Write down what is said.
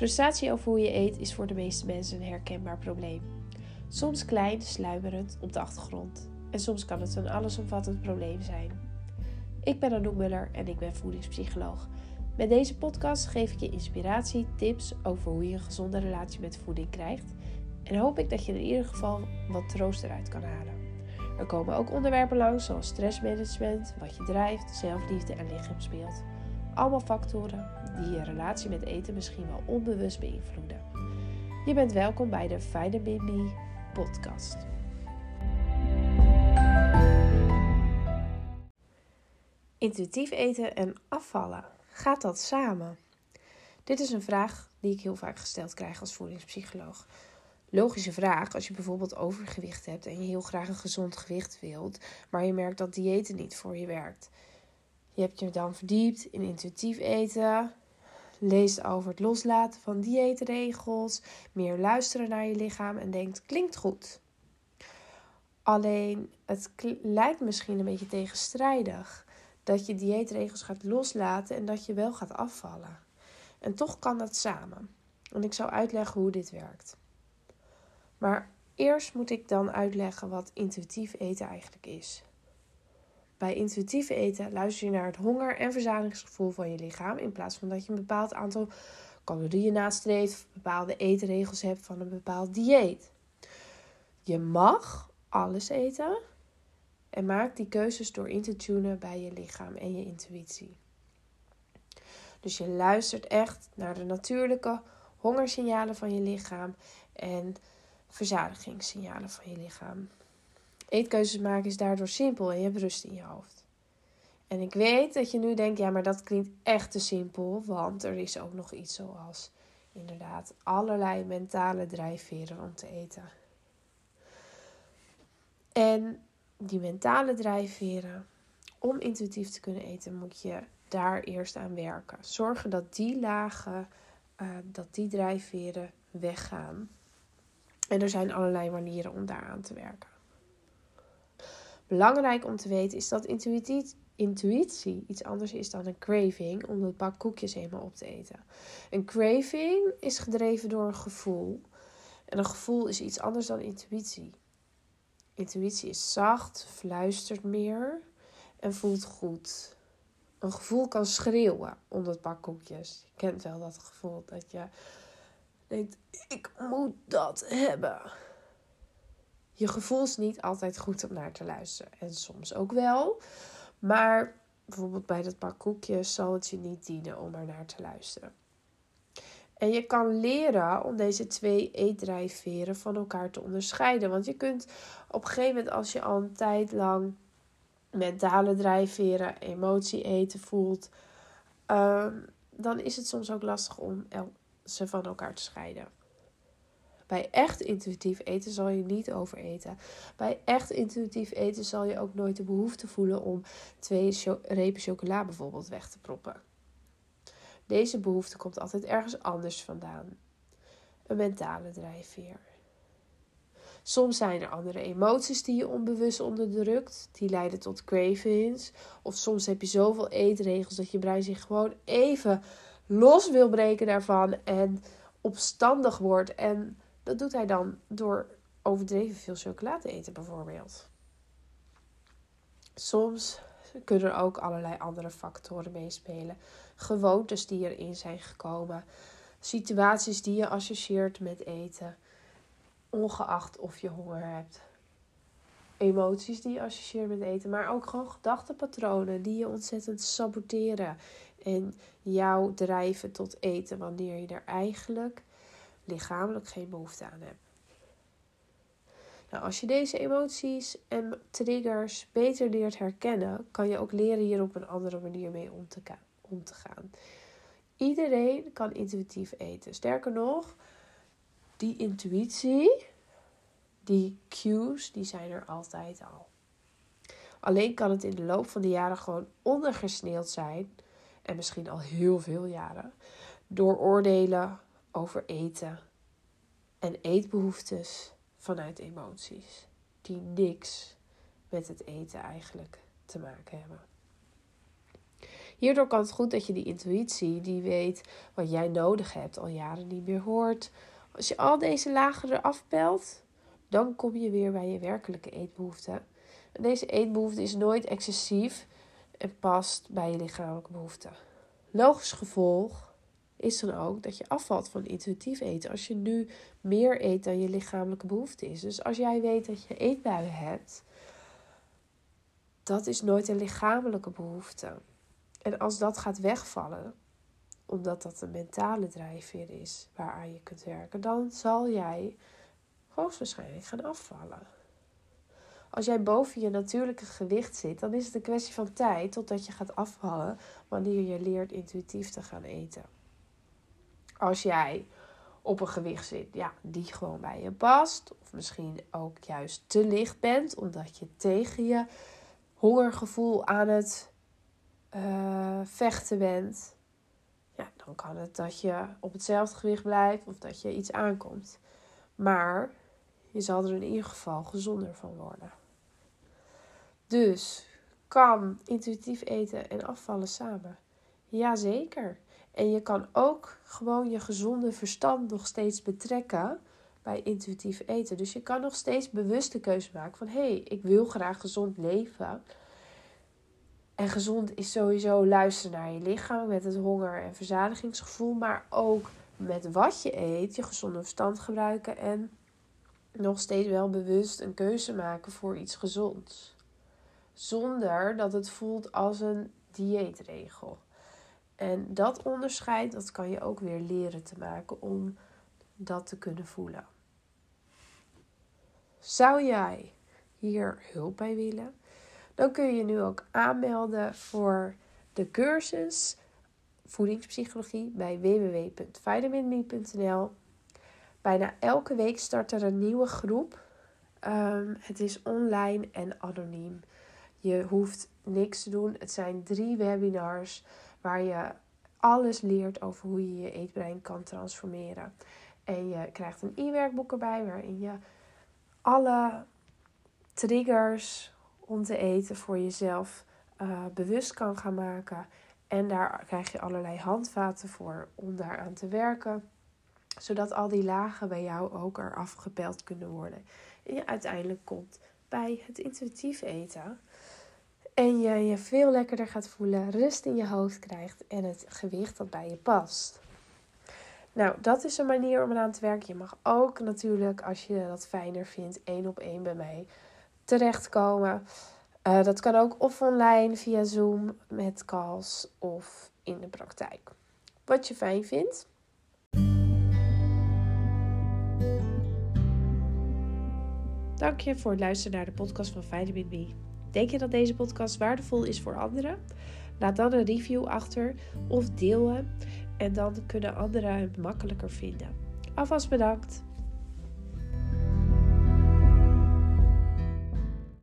Frustratie over hoe je eet is voor de meeste mensen een herkenbaar probleem. Soms klein, sluimerend op de achtergrond. En soms kan het een allesomvattend probleem zijn. Ik ben Anouk Muller en ik ben voedingspsycholoog. Met deze podcast geef ik je inspiratie, tips over hoe je een gezonde relatie met voeding krijgt. En hoop ik dat je in ieder geval wat troost eruit kan halen. Er komen ook onderwerpen langs zoals stressmanagement, wat je drijft, zelfliefde en lichaamsbeeld. Allemaal factoren die je relatie met eten misschien wel onbewust beïnvloeden. Je bent welkom bij de Vitamin Me podcast. Intuïtief eten en afvallen, gaat dat samen? Dit is een vraag die ik heel vaak gesteld krijg als voedingspsycholoog. Logische vraag als je bijvoorbeeld overgewicht hebt en je heel graag een gezond gewicht wilt, maar je merkt dat diëten niet voor je werkt. Je hebt je dan verdiept in intuïtief eten, leest over het loslaten van dieetregels, meer luisteren naar je lichaam en denkt: klinkt goed. Alleen het lijkt misschien een beetje tegenstrijdig dat je dieetregels gaat loslaten en dat je wel gaat afvallen. En toch kan dat samen. En ik zal uitleggen hoe dit werkt. Maar eerst moet ik dan uitleggen wat intuïtief eten eigenlijk is. Bij intuïtief eten luister je naar het honger- en verzadigingsgevoel van je lichaam in plaats van dat je een bepaald aantal calorieën nastreeft of bepaalde eetregels hebt van een bepaald dieet. Je mag alles eten en maak die keuzes door in te tunen bij je lichaam en je intuïtie. Dus je luistert echt naar de natuurlijke hongersignalen van je lichaam en verzadigingssignalen van je lichaam. Eetkeuzes maken is daardoor simpel en je hebt rust in je hoofd. En ik weet dat je nu denkt, ja, maar dat klinkt echt te simpel, want er is ook nog iets zoals inderdaad allerlei mentale drijfveren om te eten. En die mentale drijfveren, om intuïtief te kunnen eten, moet je daar eerst aan werken. Zorgen dat die lagen, uh, dat die drijfveren weggaan. En er zijn allerlei manieren om daaraan te werken. Belangrijk om te weten is dat intuïtie iets anders is dan een craving om een pak koekjes eenmaal op te eten. Een craving is gedreven door een gevoel. En een gevoel is iets anders dan intuïtie. Intuïtie is zacht, fluistert meer en voelt goed. Een gevoel kan schreeuwen om dat pak koekjes. Je kent wel dat gevoel dat je denkt: ik moet dat hebben. Je gevoel is niet altijd goed om naar te luisteren. En soms ook wel. Maar bijvoorbeeld bij dat pak koekjes zal het je niet dienen om er naar te luisteren. En je kan leren om deze twee eetdrijfveren van elkaar te onderscheiden. Want je kunt op een gegeven moment, als je al een tijd lang mentale drijfveren, emotie eten voelt, ehm, dan is het soms ook lastig om ze van elkaar te scheiden. Bij echt intuïtief eten zal je niet overeten. Bij echt intuïtief eten zal je ook nooit de behoefte voelen om twee repen chocola bijvoorbeeld weg te proppen. Deze behoefte komt altijd ergens anders vandaan. Een mentale drijfveer. Soms zijn er andere emoties die je onbewust onderdrukt, die leiden tot cravings. Of soms heb je zoveel eetregels dat je brein zich gewoon even los wil breken daarvan en opstandig wordt en dat doet hij dan door overdreven veel chocolade te eten, bijvoorbeeld. Soms kunnen er ook allerlei andere factoren meespelen. Gewoontes die erin zijn gekomen. Situaties die je associeert met eten. Ongeacht of je honger hebt. Emoties die je associeert met eten. Maar ook gewoon gedachtenpatronen die je ontzettend saboteren. En jou drijven tot eten wanneer je er eigenlijk lichamelijk geen behoefte aan heb. Nou, als je deze emoties en triggers beter leert herkennen, kan je ook leren hier op een andere manier mee om te, gaan. Iedereen kan intuïtief eten. Sterker nog, die intuïtie, die cues, die zijn er altijd al. Alleen kan het in de loop van de jaren gewoon ondergesneeld zijn, en misschien al heel veel jaren, door oordelen over eten en eetbehoeftes vanuit emoties die niks met het eten eigenlijk te maken hebben. Hierdoor kan het goed dat je die intuïtie, die weet wat jij nodig hebt, al jaren niet meer hoort. Als je al deze lagen eraf pelt, dan kom je weer bij je werkelijke eetbehoefte. Deze eetbehoefte is nooit excessief en past bij je lichamelijke behoeften. Logisch gevolg is dan ook dat je afvalt van intuïtief eten. Als je nu meer eet dan je lichamelijke behoefte is. Dus als jij weet dat je eetbuien hebt, dat is nooit een lichamelijke behoefte. En als dat gaat wegvallen, omdat dat een mentale drijfveer is waaraan je kunt werken, dan zal jij hoogstwaarschijnlijk gaan afvallen. Als jij boven je natuurlijke gewicht zit, dan is het een kwestie van tijd totdat je gaat afvallen wanneer je leert intuïtief te gaan eten. Als jij op een gewicht zit, ja, die gewoon bij je past, of misschien ook juist te licht bent omdat je tegen je hongergevoel aan het uh, vechten bent, ja, dan kan het dat je op hetzelfde gewicht blijft of dat je iets aankomt. Maar je zal er in ieder geval gezonder van worden. Dus kan intuïtief eten en afvallen samen? Jazeker. En je kan ook gewoon je gezonde verstand nog steeds betrekken bij intuïtief eten. Dus je kan nog steeds bewuste keuze maken van hé, hey, ik wil graag gezond leven. En gezond is sowieso luisteren naar je lichaam met het honger- en verzadigingsgevoel, maar ook met wat je eet, je gezonde verstand gebruiken en nog steeds wel bewust een keuze maken voor iets gezonds. Zonder dat het voelt als een dieetregel. En dat onderscheid, dat kan je ook weer leren te maken om dat te kunnen voelen. Zou jij hier hulp bij willen? Dan kun je nu ook aanmelden voor de cursus voedingspsychologie bij www.vitaminme.nl. Bijna elke week start er een nieuwe groep. Um, het is online en anoniem. Je hoeft niks te doen. Het zijn drie webinars waar je alles leert over hoe je je eetbrein kan transformeren. En je krijgt een e-werkboek erbij waarin je alle triggers om te eten voor jezelf uh, bewust kan gaan maken. En daar krijg je allerlei handvaten voor om daaraan te werken. Zodat al die lagen bij jou ook eraf gepeld kunnen worden. En je uiteindelijk komt bij het intuïtief eten. En je je veel lekkerder gaat voelen, rust in je hoofd krijgt en het gewicht dat bij je past. Nou, dat is een manier om eraan te werken. Je mag ook natuurlijk, als je dat fijner vindt, één op één bij mij terechtkomen. Uh, dat kan ook of online via Zoom met calls of in de praktijk. Wat je fijn vindt. Dank je voor het luisteren naar de podcast van Vitamin B. Denk je dat deze podcast waardevol is voor anderen? Laat dan een review achter of deel hem en dan kunnen anderen het makkelijker vinden. Alvast bedankt.